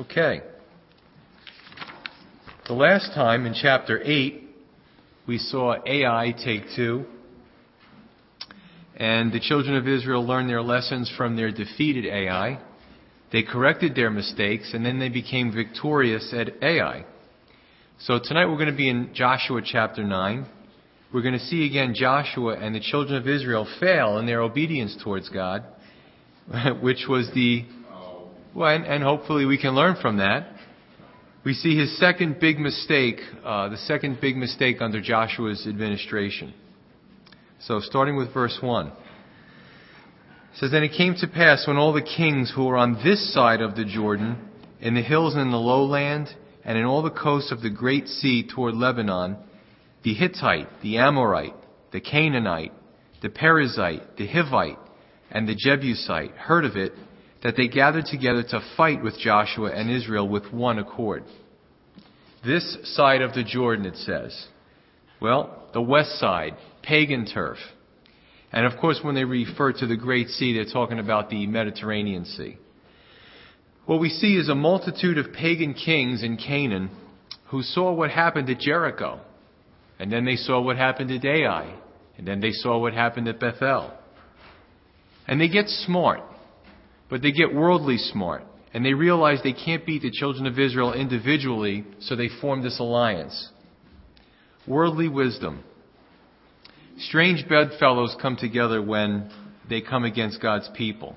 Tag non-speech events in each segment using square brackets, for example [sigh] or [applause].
Okay. The last time in chapter 8, we saw Ai take two, and the children of Israel learned their lessons from their defeated Ai. They corrected their mistakes, and then they became victorious at Ai. So tonight we're going to be in Joshua chapter 9. We're going to see again Joshua and the children of Israel fail in their obedience towards God, [laughs] which was the well, and, and hopefully we can learn from that. We see his second big mistake, uh, the second big mistake under Joshua's administration. So, starting with verse 1. It says, Then it came to pass when all the kings who were on this side of the Jordan, in the hills and in the lowland, and in all the coasts of the great sea toward Lebanon, the Hittite, the Amorite, the Canaanite, the Perizzite, the Hivite, and the Jebusite heard of it, that they gathered together to fight with Joshua and Israel with one accord. This side of the Jordan, it says. Well, the west side, pagan turf. And of course, when they refer to the Great Sea, they're talking about the Mediterranean Sea. What we see is a multitude of pagan kings in Canaan who saw what happened at Jericho. And then they saw what happened at Ai. And then they saw what happened at Bethel. And they get smart. But they get worldly smart, and they realize they can't beat the children of Israel individually, so they form this alliance. Worldly wisdom. Strange bedfellows come together when they come against God's people.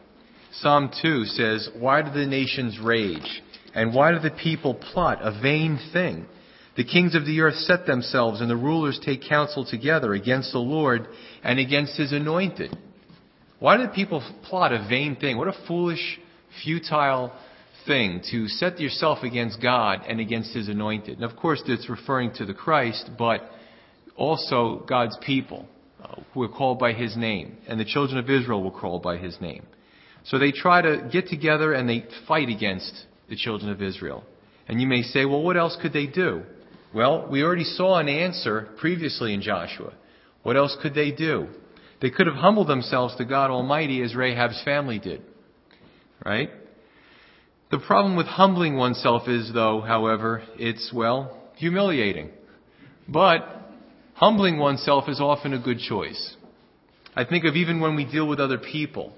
Psalm 2 says, Why do the nations rage? And why do the people plot a vain thing? The kings of the earth set themselves, and the rulers take counsel together against the Lord and against his anointed. Why do people plot a vain thing? What a foolish, futile thing to set yourself against God and against His anointed. And of course, it's referring to the Christ, but also God's people uh, who are called by His name. And the children of Israel were called by His name. So they try to get together and they fight against the children of Israel. And you may say, well, what else could they do? Well, we already saw an answer previously in Joshua. What else could they do? They could have humbled themselves to God Almighty as Rahab's family did. Right? The problem with humbling oneself is, though, however, it's, well, humiliating. But humbling oneself is often a good choice. I think of even when we deal with other people.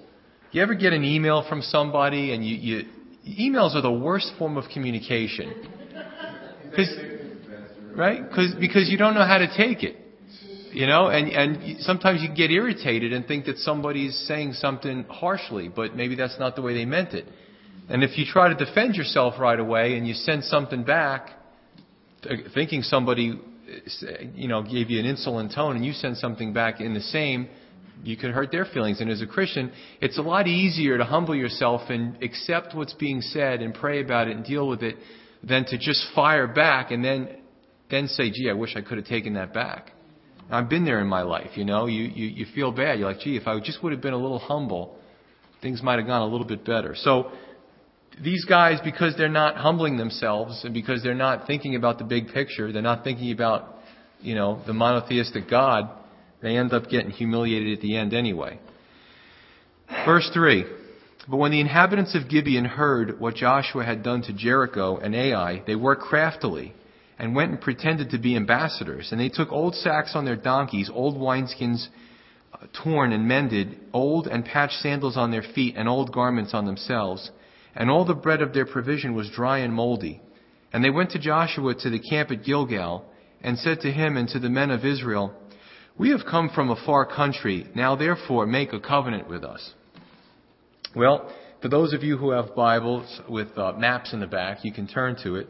You ever get an email from somebody and you, you emails are the worst form of communication. [laughs] Cause, right? Cause, because you don't know how to take it. You know, and, and sometimes you get irritated and think that somebody's saying something harshly, but maybe that's not the way they meant it. And if you try to defend yourself right away and you send something back, thinking somebody, you know, gave you an insolent tone and you send something back in the same, you could hurt their feelings. And as a Christian, it's a lot easier to humble yourself and accept what's being said and pray about it and deal with it than to just fire back and then, then say, gee, I wish I could have taken that back. I've been there in my life, you know. You, you, you feel bad. You're like, gee, if I just would have been a little humble, things might have gone a little bit better. So these guys, because they're not humbling themselves and because they're not thinking about the big picture, they're not thinking about, you know, the monotheistic God, they end up getting humiliated at the end anyway. Verse 3. But when the inhabitants of Gibeon heard what Joshua had done to Jericho and Ai, they worked craftily and went and pretended to be ambassadors. And they took old sacks on their donkeys, old wineskins uh, torn and mended, old and patched sandals on their feet, and old garments on themselves. And all the bread of their provision was dry and moldy. And they went to Joshua to the camp at Gilgal, and said to him and to the men of Israel, We have come from a far country. Now therefore make a covenant with us. Well, for those of you who have Bibles with uh, maps in the back, you can turn to it.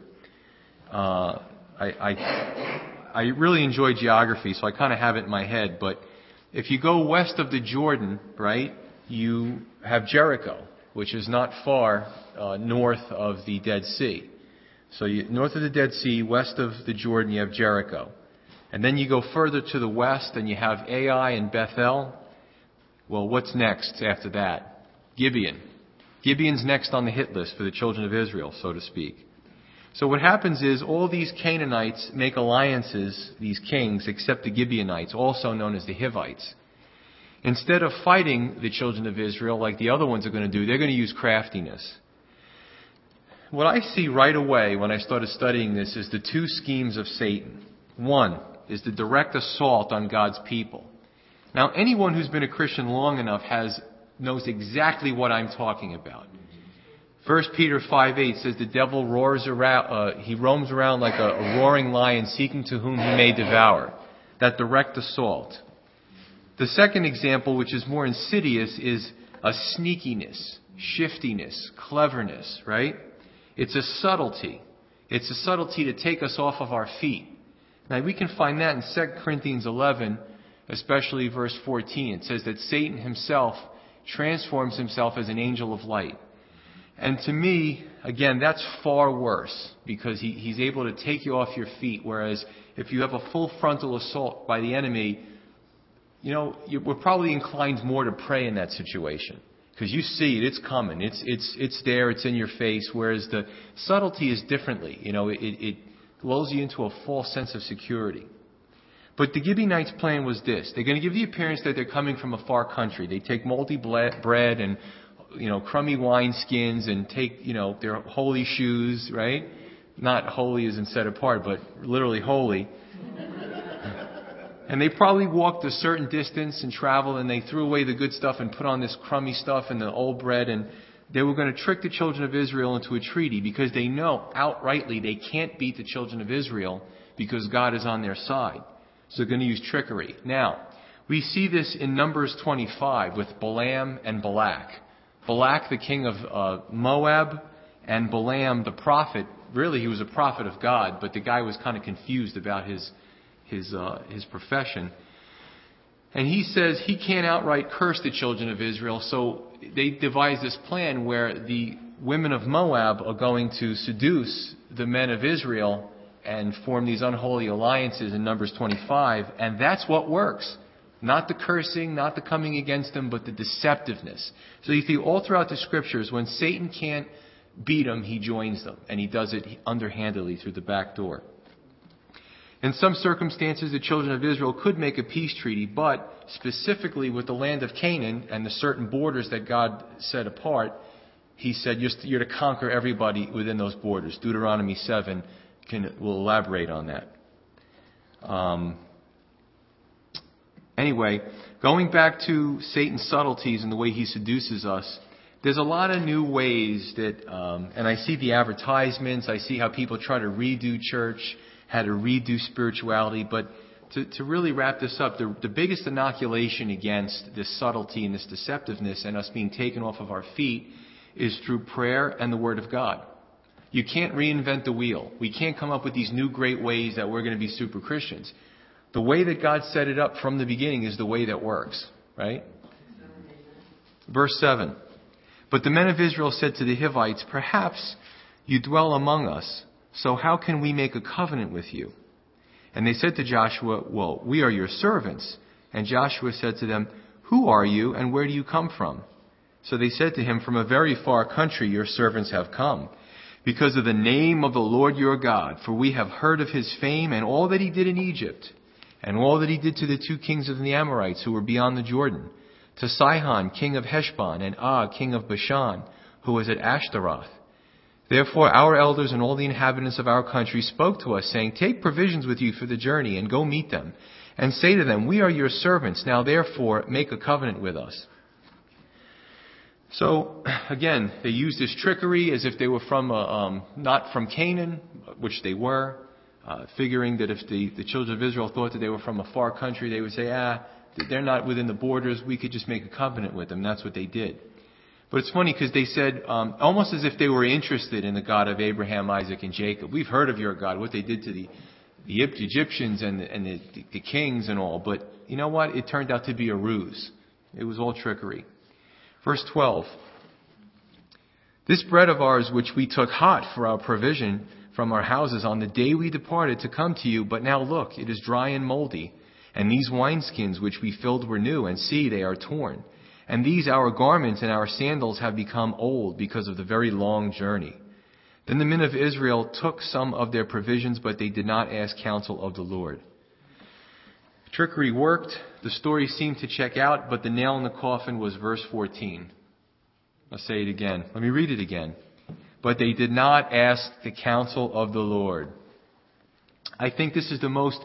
Uh, I, I, I really enjoy geography, so I kind of have it in my head. But if you go west of the Jordan, right, you have Jericho, which is not far uh, north of the Dead Sea. So you, north of the Dead Sea, west of the Jordan, you have Jericho. And then you go further to the west and you have Ai and Bethel. Well, what's next after that? Gibeon. Gibeon's next on the hit list for the children of Israel, so to speak. So what happens is all these Canaanites make alliances, these kings, except the Gibeonites, also known as the Hivites. Instead of fighting the children of Israel like the other ones are going to do, they're going to use craftiness. what I see right away when I started studying this is the two schemes of Satan. One is the direct assault on God's people. Now, anyone who's been a Christian long enough has knows exactly what I'm talking about. 1 Peter 5:8 says the devil roars around, uh, he roams around like a, a roaring lion seeking to whom he may devour. That direct assault. The second example, which is more insidious, is a sneakiness, shiftiness, cleverness, right? It's a subtlety. It's a subtlety to take us off of our feet. Now we can find that in 2 Corinthians 11, especially verse 14. It says that Satan himself transforms himself as an angel of light. And to me, again, that's far worse because he, he's able to take you off your feet. Whereas if you have a full frontal assault by the enemy, you know, you, we're probably inclined more to pray in that situation because you see it, it's coming, it's it's it's there, it's in your face. Whereas the subtlety is differently. You know, it, it lulls you into a false sense of security. But the Gibeonites' plan was this: they're going to give the appearance that they're coming from a far country. They take moldy bread and you know crummy wineskins and take you know their holy shoes, right? Not holy as in set apart, but literally holy. And they probably walked a certain distance and traveled and they threw away the good stuff and put on this crummy stuff and the old bread and they were going to trick the children of Israel into a treaty because they know outrightly they can't beat the children of Israel because God is on their side. So they're going to use trickery. Now, we see this in Numbers 25 with Balaam and Balak. Balak, the king of uh, Moab, and Balaam, the prophet. Really, he was a prophet of God, but the guy was kind of confused about his his, uh, his profession. And he says he can't outright curse the children of Israel, so they devise this plan where the women of Moab are going to seduce the men of Israel and form these unholy alliances in Numbers 25, and that's what works. Not the cursing, not the coming against them, but the deceptiveness. So you see, all throughout the scriptures, when Satan can't beat them, he joins them, and he does it underhandedly through the back door. In some circumstances, the children of Israel could make a peace treaty, but specifically with the land of Canaan and the certain borders that God set apart, he said you're to conquer everybody within those borders. Deuteronomy 7 can, will elaborate on that. Um, anyway, going back to Satan's subtleties and the way he seduces us, there's a lot of new ways that, um, and I see the advertisements, I see how people try to redo church how to redo spirituality. But to, to really wrap this up, the, the biggest inoculation against this subtlety and this deceptiveness and us being taken off of our feet is through prayer and the Word of God. You can't reinvent the wheel. We can't come up with these new great ways that we're going to be super Christians. The way that God set it up from the beginning is the way that works, right? Verse 7. But the men of Israel said to the Hivites, Perhaps you dwell among us so how can we make a covenant with you? And they said to Joshua, Well, we are your servants. And Joshua said to them, Who are you and where do you come from? So they said to him, From a very far country your servants have come, because of the name of the Lord your God, for we have heard of his fame and all that he did in Egypt, and all that he did to the two kings of the Amorites who were beyond the Jordan, to Sihon, king of Heshbon, and Og, king of Bashan, who was at Ashtaroth. Therefore our elders and all the inhabitants of our country spoke to us, saying, Take provisions with you for the journey, and go meet them, and say to them, We are your servants, now therefore make a covenant with us. So, again, they used this trickery as if they were from, a, um, not from Canaan, which they were, uh, figuring that if the, the children of Israel thought that they were from a far country, they would say, ah, they're not within the borders, we could just make a covenant with them. That's what they did. But it's funny because they said, um, almost as if they were interested in the God of Abraham, Isaac, and Jacob. We've heard of your God, what they did to the, the Egyptians and, the, and the, the kings and all. But you know what? It turned out to be a ruse. It was all trickery. Verse 12. This bread of ours, which we took hot for our provision from our houses on the day we departed to come to you, but now look, it is dry and moldy. And these wineskins which we filled were new, and see, they are torn. And these our garments and our sandals have become old because of the very long journey. Then the men of Israel took some of their provisions, but they did not ask counsel of the Lord. Trickery worked. The story seemed to check out, but the nail in the coffin was verse 14. I'll say it again. Let me read it again. But they did not ask the counsel of the Lord. I think this is the most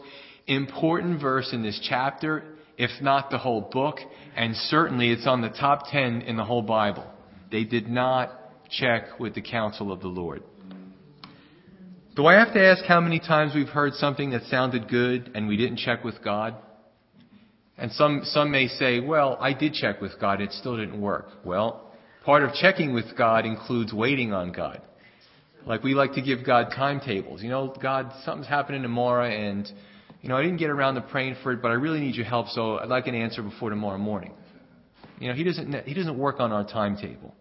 important verse in this chapter, if not the whole book, and certainly it's on the top 10 in the whole Bible. They did not check with the counsel of the Lord. Do I have to ask how many times we've heard something that sounded good and we didn't check with God? And some, some may say, well, I did check with God, it still didn't work. Well, part of checking with God includes waiting on God. Like we like to give God timetables. You know, God, something's happening tomorrow and, you know, I didn't get around to praying for it, but I really need your help, so I'd like an answer before tomorrow morning. You know, He doesn't, He doesn't work on our timetable.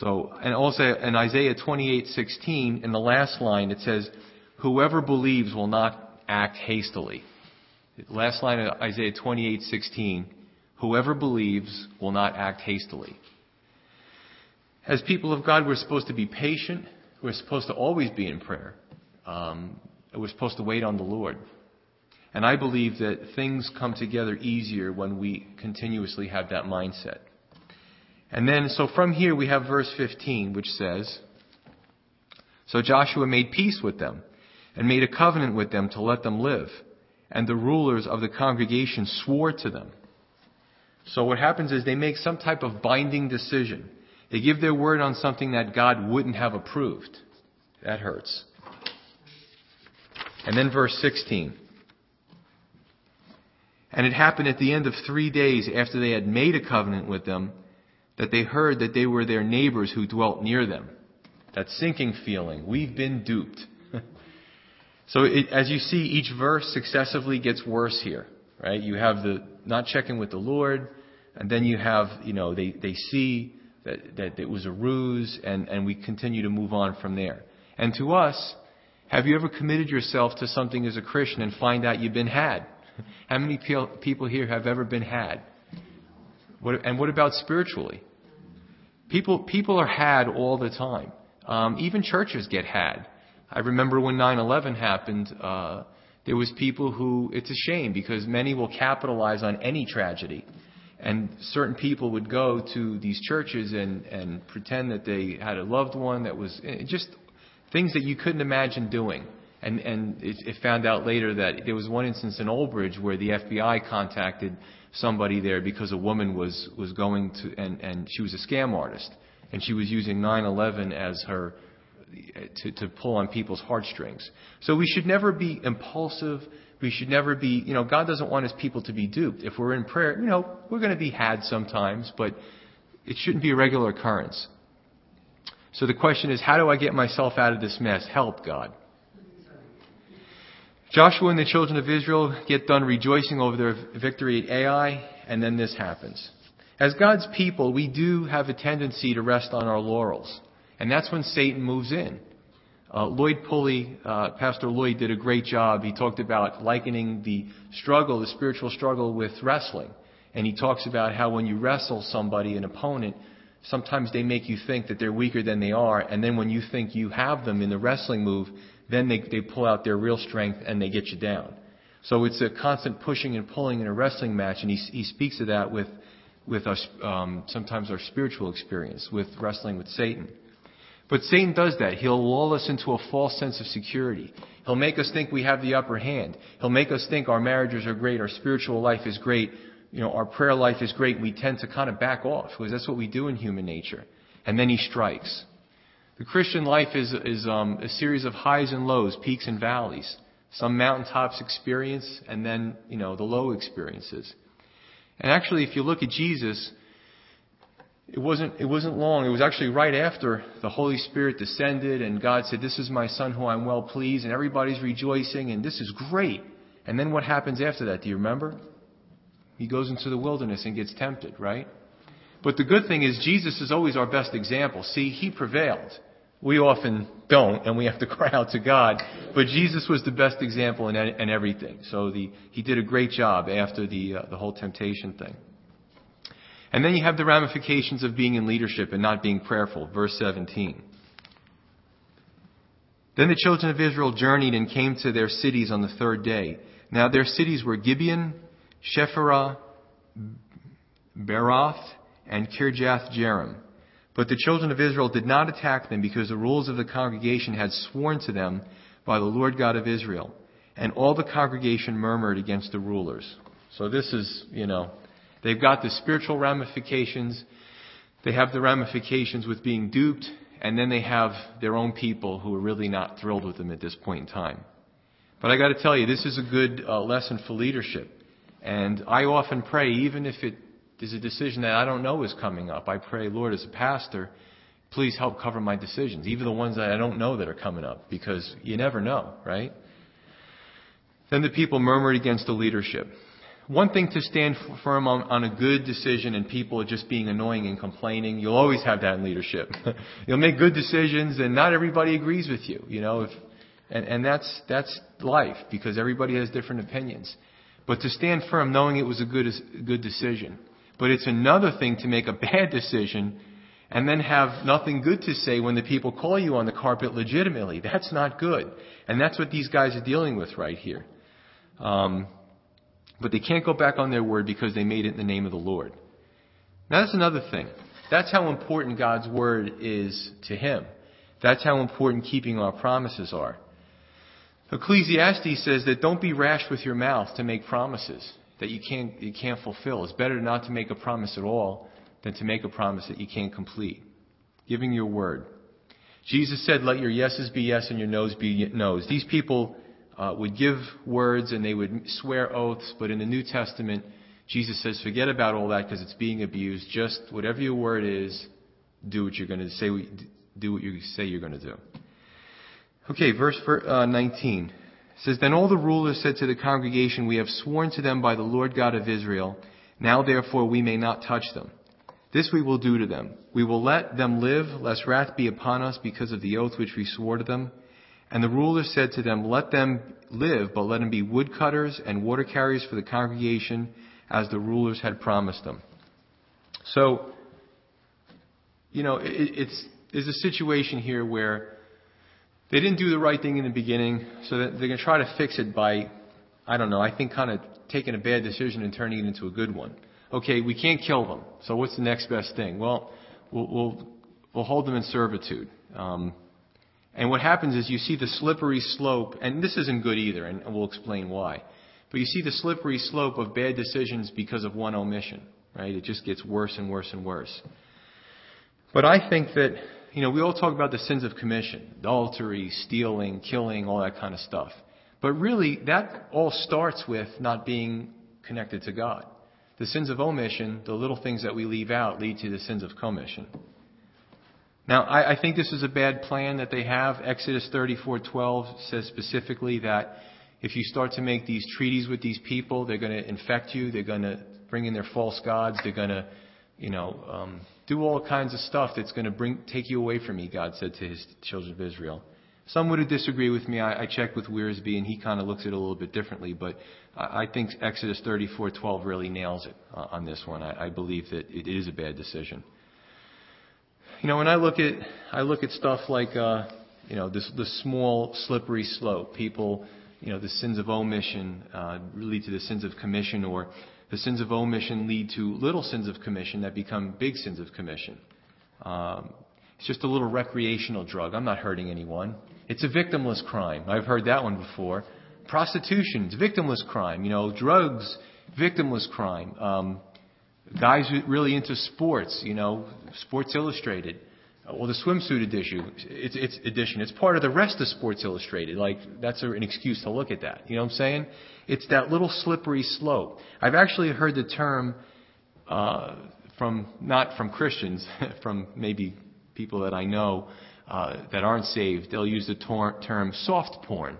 So, and also in Isaiah 28:16, in the last line, it says, "Whoever believes will not act hastily." Last line of Isaiah 28:16, whoever believes will not act hastily. As people of God, we're supposed to be patient. We're supposed to always be in prayer. Um, we're supposed to wait on the Lord. And I believe that things come together easier when we continuously have that mindset. And then, so from here we have verse 15, which says, So Joshua made peace with them and made a covenant with them to let them live and the rulers of the congregation swore to them. So what happens is they make some type of binding decision. They give their word on something that God wouldn't have approved. That hurts. And then verse 16. And it happened at the end of three days after they had made a covenant with them that they heard that they were their neighbors who dwelt near them. That sinking feeling. We've been duped. [laughs] So it, as you see, each verse successively gets worse here, right? You have the not checking with the Lord, and then you have, you know, they, they see that, that it was a ruse, and, and we continue to move on from there. And to us, have you ever committed yourself to something as a Christian and find out you've been had? [laughs] How many people here have ever been had? What, and what about spiritually? People, people are had all the time. Um, even churches get had. I remember when 9/11 happened, uh, there was people who it's a shame because many will capitalize on any tragedy, and certain people would go to these churches and and pretend that they had a loved one that was eh, just things that you couldn't imagine doing. And and it, it found out later that there was one instance in Old Bridge where the FBI contacted somebody there because a woman was was going to and and she was a scam artist and she was using 9/11 as her to, to pull on people's heartstrings. So we should never be impulsive. We should never be, you know, God doesn't want his people to be duped. If we're in prayer, you know, we're going to be had sometimes, but it shouldn't be a regular occurrence. So the question is, how do I get myself out of this mess? Help, God. Joshua and the children of Israel get done rejoicing over their victory at Ai, and then this happens. As God's people, we do have a tendency to rest on our laurels. And that's when Satan moves in. Uh, Lloyd Pulley, uh, Pastor Lloyd, did a great job. He talked about likening the struggle, the spiritual struggle, with wrestling. And he talks about how when you wrestle somebody, an opponent, sometimes they make you think that they're weaker than they are. And then when you think you have them in the wrestling move, then they, they pull out their real strength and they get you down. So it's a constant pushing and pulling in a wrestling match. And he, he speaks of that with, with us, um, sometimes our spiritual experience with wrestling with Satan. But Satan does that. He'll lull us into a false sense of security. He'll make us think we have the upper hand. He'll make us think our marriages are great, our spiritual life is great, you know, our prayer life is great. We tend to kind of back off because that's what we do in human nature. And then he strikes. The Christian life is, is um, a series of highs and lows, peaks and valleys. Some mountaintops experience and then, you know, the low experiences. And actually, if you look at Jesus, it wasn't, it wasn't long. It was actually right after the Holy Spirit descended and God said, This is my son who I'm well pleased, and everybody's rejoicing, and this is great. And then what happens after that? Do you remember? He goes into the wilderness and gets tempted, right? But the good thing is, Jesus is always our best example. See, he prevailed. We often don't, and we have to [laughs] cry out to God. But Jesus was the best example in, in everything. So the, he did a great job after the, uh, the whole temptation thing. And then you have the ramifications of being in leadership and not being prayerful. Verse 17. Then the children of Israel journeyed and came to their cities on the third day. Now their cities were Gibeon, Shephirah, Beeroth, and Kirjath Jearim. But the children of Israel did not attack them because the rulers of the congregation had sworn to them by the Lord God of Israel. And all the congregation murmured against the rulers. So this is, you know, they've got the spiritual ramifications. They have the ramifications with being duped. And then they have their own people who are really not thrilled with them at this point in time. But I got to tell you, this is a good uh, lesson for leadership. And I often pray, even if it is a decision that I don't know is coming up, I pray, Lord, as a pastor, please help cover my decisions, even the ones that I don't know that are coming up, because you never know, right? Then the people murmured against the leadership. One thing to stand firm on, on a good decision and people just being annoying and complaining, you'll always have that in leadership. [laughs] you'll make good decisions and not everybody agrees with you, you know, if, and, and that's, that's life because everybody has different opinions. But to stand firm knowing it was a good, good decision. But it's another thing to make a [laughs] bad decision and then have nothing good to say when the people call you on the carpet legitimately. That's not good. And that's what these guys are dealing with right here. Um, but they can't go back on their word because they made it in the name of the Lord. Now that's another thing. That's how important God's word is to him. That's how important keeping our promises are. Ecclesiastes says that don't be rash with your mouth to make promises that you can't, you can't fulfill. It's better not to make a promise at all than to make a promise that you can't complete. Giving your word. Jesus said, let your yeses be yes and your noes be noes. These people uh, would give words and they would swear oaths, but in the New Testament, Jesus says, forget about all that because it's being abused. Just whatever your word is, do what you're going to say, do what you say you're going to do. Okay, verse uh, 19 says, Then all the rulers said to the congregation, We have sworn to them by the Lord God of Israel. Now therefore we may not touch them. This we will do to them. We will let them live, lest wrath be upon us because of the oath which we swore to them. And the rulers said to them, Let them live, but let them be woodcutters and water carriers for the congregation, as the rulers had promised them. So, you know, it, it's, there's a situation here where they didn't do the right thing in the beginning, so that they're going to try to fix it by, I don't know, I think kind of taking a bad decision and turning it into a good one. Okay, we can't kill them, so what's the next best thing? Well, we'll, we'll, we'll hold them in servitude. Um, and what happens is you see the slippery slope, and this isn't good either, and we'll explain why. But you see the slippery slope of bad decisions because of one omission, right? It just gets worse and worse and worse. But I think that you know, we all talk about the sins of commission, adultery, stealing, killing, all that kind of stuff. But really, that all starts with not being connected to God. The sins of omission, the little things that we leave out, lead to the sins of commission. Now, I, I think this is a bad plan that they have. Exodus 34:12 says specifically that if you start to make these treaties with these people, they're going to infect you. They're going to bring in their false gods. They're going to, you know, um, do all kinds of stuff that's going to bring, take you away from me, God said to his children of Israel. Some would disagree with me. I, I checked with Wiersbe, and he kind of looks at it a little bit differently. But I, I think Exodus 34:12 really nails it uh, on this one. I, I believe that it is a bad decision. You know, when I look at I look at stuff like uh, you know this the small slippery slope. People, you know, the sins of omission uh, lead to the sins of commission, or the sins of omission lead to little sins of commission that become big sins of commission. Um, it's just a little recreational drug. I'm not hurting anyone. It's a victimless crime. I've heard that one before. Prostitution, it's victimless crime. You know, drugs, victimless crime. Um, guys really into sports, you know, Sports Illustrated. Well, the swimsuit edition, it's, it's edition. It's part of the rest of Sports Illustrated. Like that's an excuse to look at that. You know what I'm saying? It's that little slippery slope. I've actually heard the term uh, from not from Christians, [laughs] from maybe people that I know uh, that aren't saved. They'll use the tor- term soft porn.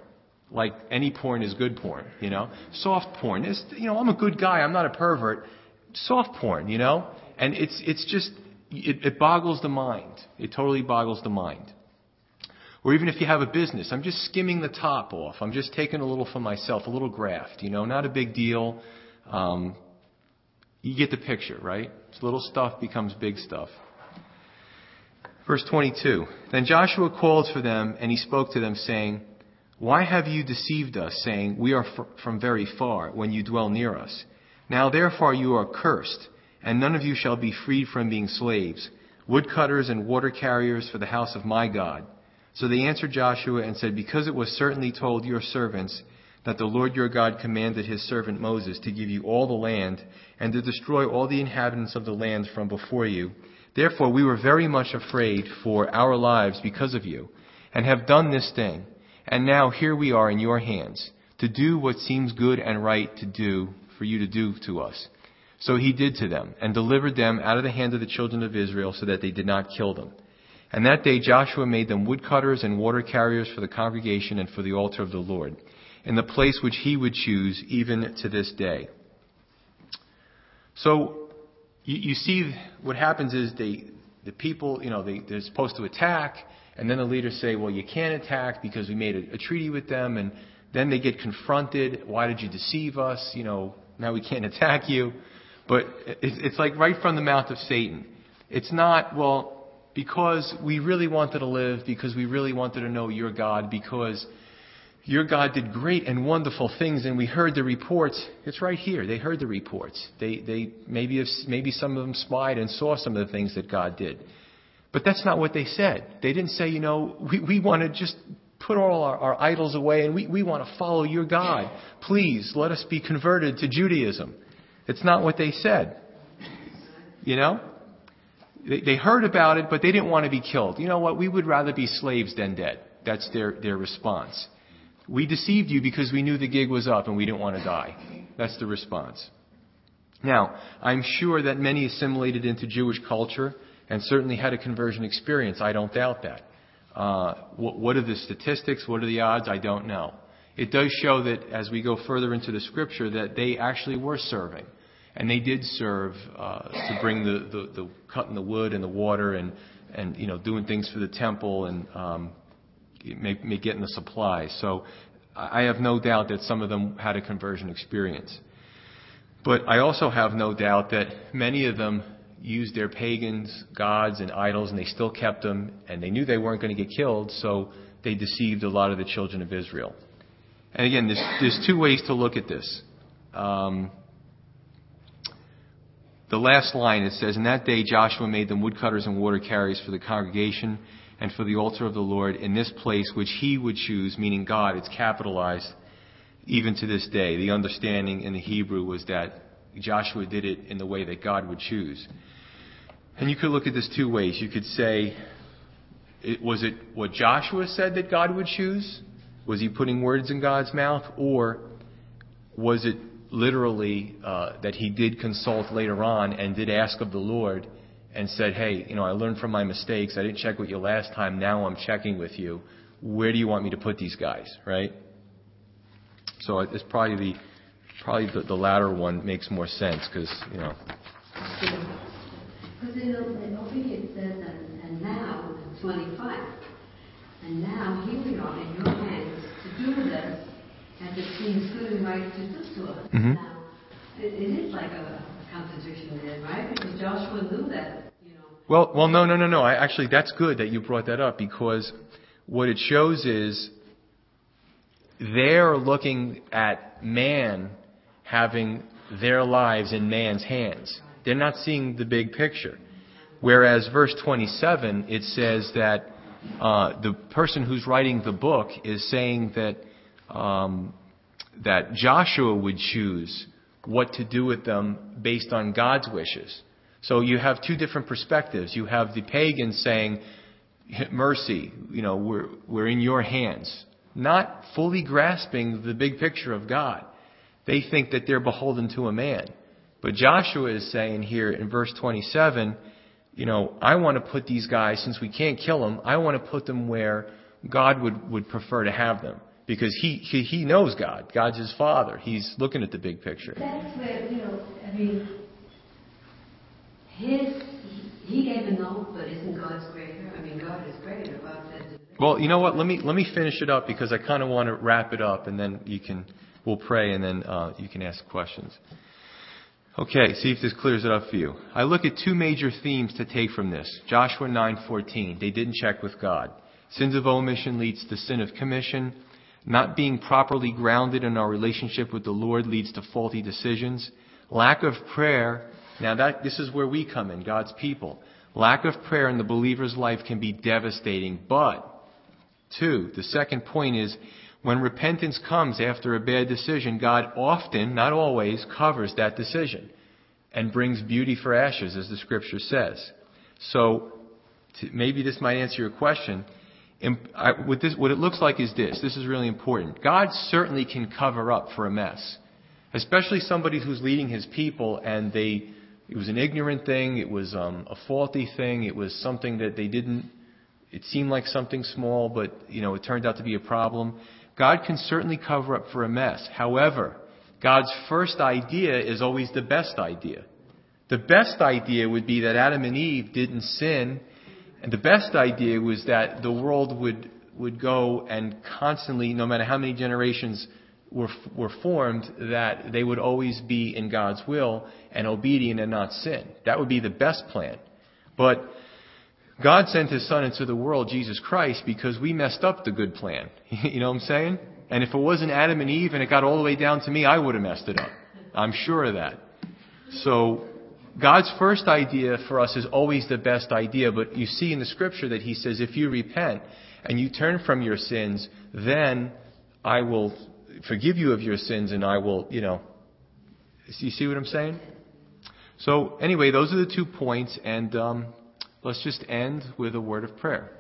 Like any porn is good porn, you know. Soft porn is, you know, I'm a good guy. I'm not a pervert. Soft porn, you know. And it's it's just it, it boggles the mind. It totally boggles the mind. Or even if you have a business, I'm just skimming the top off. I'm just taking a little for myself, a little graft, you know, not a big deal. Um, you get the picture, right? It's little stuff becomes big stuff. Verse 22. Then Joshua called for them and he spoke to them saying, Why have you deceived us, saying, We are from very far, when you dwell near us? Now therefore you are cursed and none of you shall be freed from being slaves. woodcutters and water carriers for the house of my God. So they answered Joshua and said, Because it was certainly told your servants that the Lord your God commanded his servant Moses to give you all the land and to destroy all the inhabitants of the land from before you, therefore we were very much afraid for our lives because of you, and have done this thing. And now here we are in your hands, to do what seems good and right to do for you to do to us. So he did to them, and delivered them out of the hand of the children of Israel, so that they did not kill them. And that day Joshua made them woodcutters and water carriers for the congregation and for the altar of the Lord, in the place which he would choose, even to this day. So you, you see, what happens is they, the people, you know, they, they're supposed to attack, and then the leaders say, well, you can't attack because we made a, a treaty with them, and then they get confronted. Why did you deceive us? You know, now we can't attack you. But it's like right from the mouth of Satan. It's not, well, because we really wanted to live, because we really wanted to know your God, because your God did great and wonderful things, and we heard the reports. It's right here. They heard the reports. They, they maybe, maybe some of them spied and saw some of the things that God did. But that's not what they said. They didn't say, you know, we, we want to just put all our, our idols away and we, we want to follow your God. Please let us be converted to Judaism. It's not what they said. You know? They, they heard about it, but they didn't want to be killed. You know what? We would rather be slaves than dead. That's their, their response. We deceived you because we knew the gig was up and we didn't want to die. That's the response. Now, I'm sure that many assimilated into Jewish culture and certainly had a conversion experience. I don't doubt that. Uh, what, what are the statistics? What are the odds? I don't know it does show that as we go further into the scripture that they actually were serving. And they did serve uh, to bring the, the, the cutting the wood and the water and, and you know doing things for the temple and um, may, may getting the supplies. So I have no doubt that some of them had a conversion experience. But I also have no doubt that many of them used their pagans, gods, and idols, and they still kept them, and they knew they weren't going to get killed, so they deceived a lot of the children of Israel. And again, there's, there's two ways to look at this. Um, the last line it says, In that day Joshua made them woodcutters and water carriers for the congregation and for the altar of the Lord in this place which he would choose, meaning God. It's capitalized even to this day. The understanding in the Hebrew was that Joshua did it in the way that God would choose. And you could look at this two ways. You could say, was it what Joshua said that God would choose? Was he putting words in God's mouth? Or was it literally uh, that he did consult later on and did ask of the Lord and said, Hey, you know, I learned from my mistakes. I didn't check with you last time. Now I'm checking with you. Where do you want me to put these guys? Right? So it's probably the probably the, the latter one makes more sense because you know. Because in, in obedience says, and, and now 25. And now here we are in your hands to do this, and it seems good and right to do to us. Mm-hmm. Now, it, it is like a, constitution there, right? Because Joshua knew that, you know. Well, well, no, no, no, no. I, actually, that's good that you brought that up because what it shows is they're looking at man having their lives in man's hands. They're not seeing the big picture. Whereas verse 27, it says that uh, the person who's writing the book is saying that um, that Joshua would choose what to do with them based on God's wishes. So you have two different perspectives. You have the pagans saying, "Mercy, you know, we're we're in your hands," not fully grasping the big picture of God. They think that they're beholden to a man. But Joshua is saying here in verse 27 you know, I want to put these guys, since we can't kill them, I want to put them where God would, would prefer to have them. Because he, he, he knows God. God's his father. He's looking at the big picture. That's where, you know, I mean, his, he gave a note, but isn't God's greater? I mean, God is greater. God says well, you know what? Let me let me finish it up because I kind of want to wrap it up, and then you can we'll pray, and then uh, you can ask questions. Okay, see if this clears it up for you. I look at two major themes to take from this. Joshua 9:14. They didn't check with God. Sins of omission leads to sin of commission. Not being properly grounded in our relationship with the Lord leads to faulty decisions. Lack of prayer. Now that this is where we come in, God's people. Lack of prayer in the believer's life can be devastating. But, two, the second point is when repentance comes after a bad decision, God often, not always, covers that decision and brings beauty for ashes, as the scripture says. So, to, maybe this might answer your question. I, what, this, what it looks like is this. This is really important. God certainly can cover up for a mess, especially somebody who's leading his people and they it was an ignorant thing. It was um, a faulty thing. It was something that they didn't. It seemed like something small, but you know it turned out to be a problem. God can certainly cover up for a mess. However, God's first idea is always the best idea. The best idea would be that Adam and Eve didn't sin, and the best idea was that the world would would go and constantly, no matter how many generations were, were formed that they would always be in God's will and obedient and not sin. That would be the best plan. But God sent His Son into the world, Jesus Christ, because we messed up the good plan. [laughs] you know what I'm saying? And if it wasn't Adam and Eve and it got all the way down to me, I would have messed it up. I'm sure of that. So, God's first idea for us is always the best idea, but you see in the scripture that He says, if you repent and you turn from your sins, then I will forgive you of your sins and I will, you know. You see what I'm saying? So, anyway, those are the two points, and um, let's just end with a word of prayer.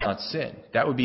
Not sin. That would be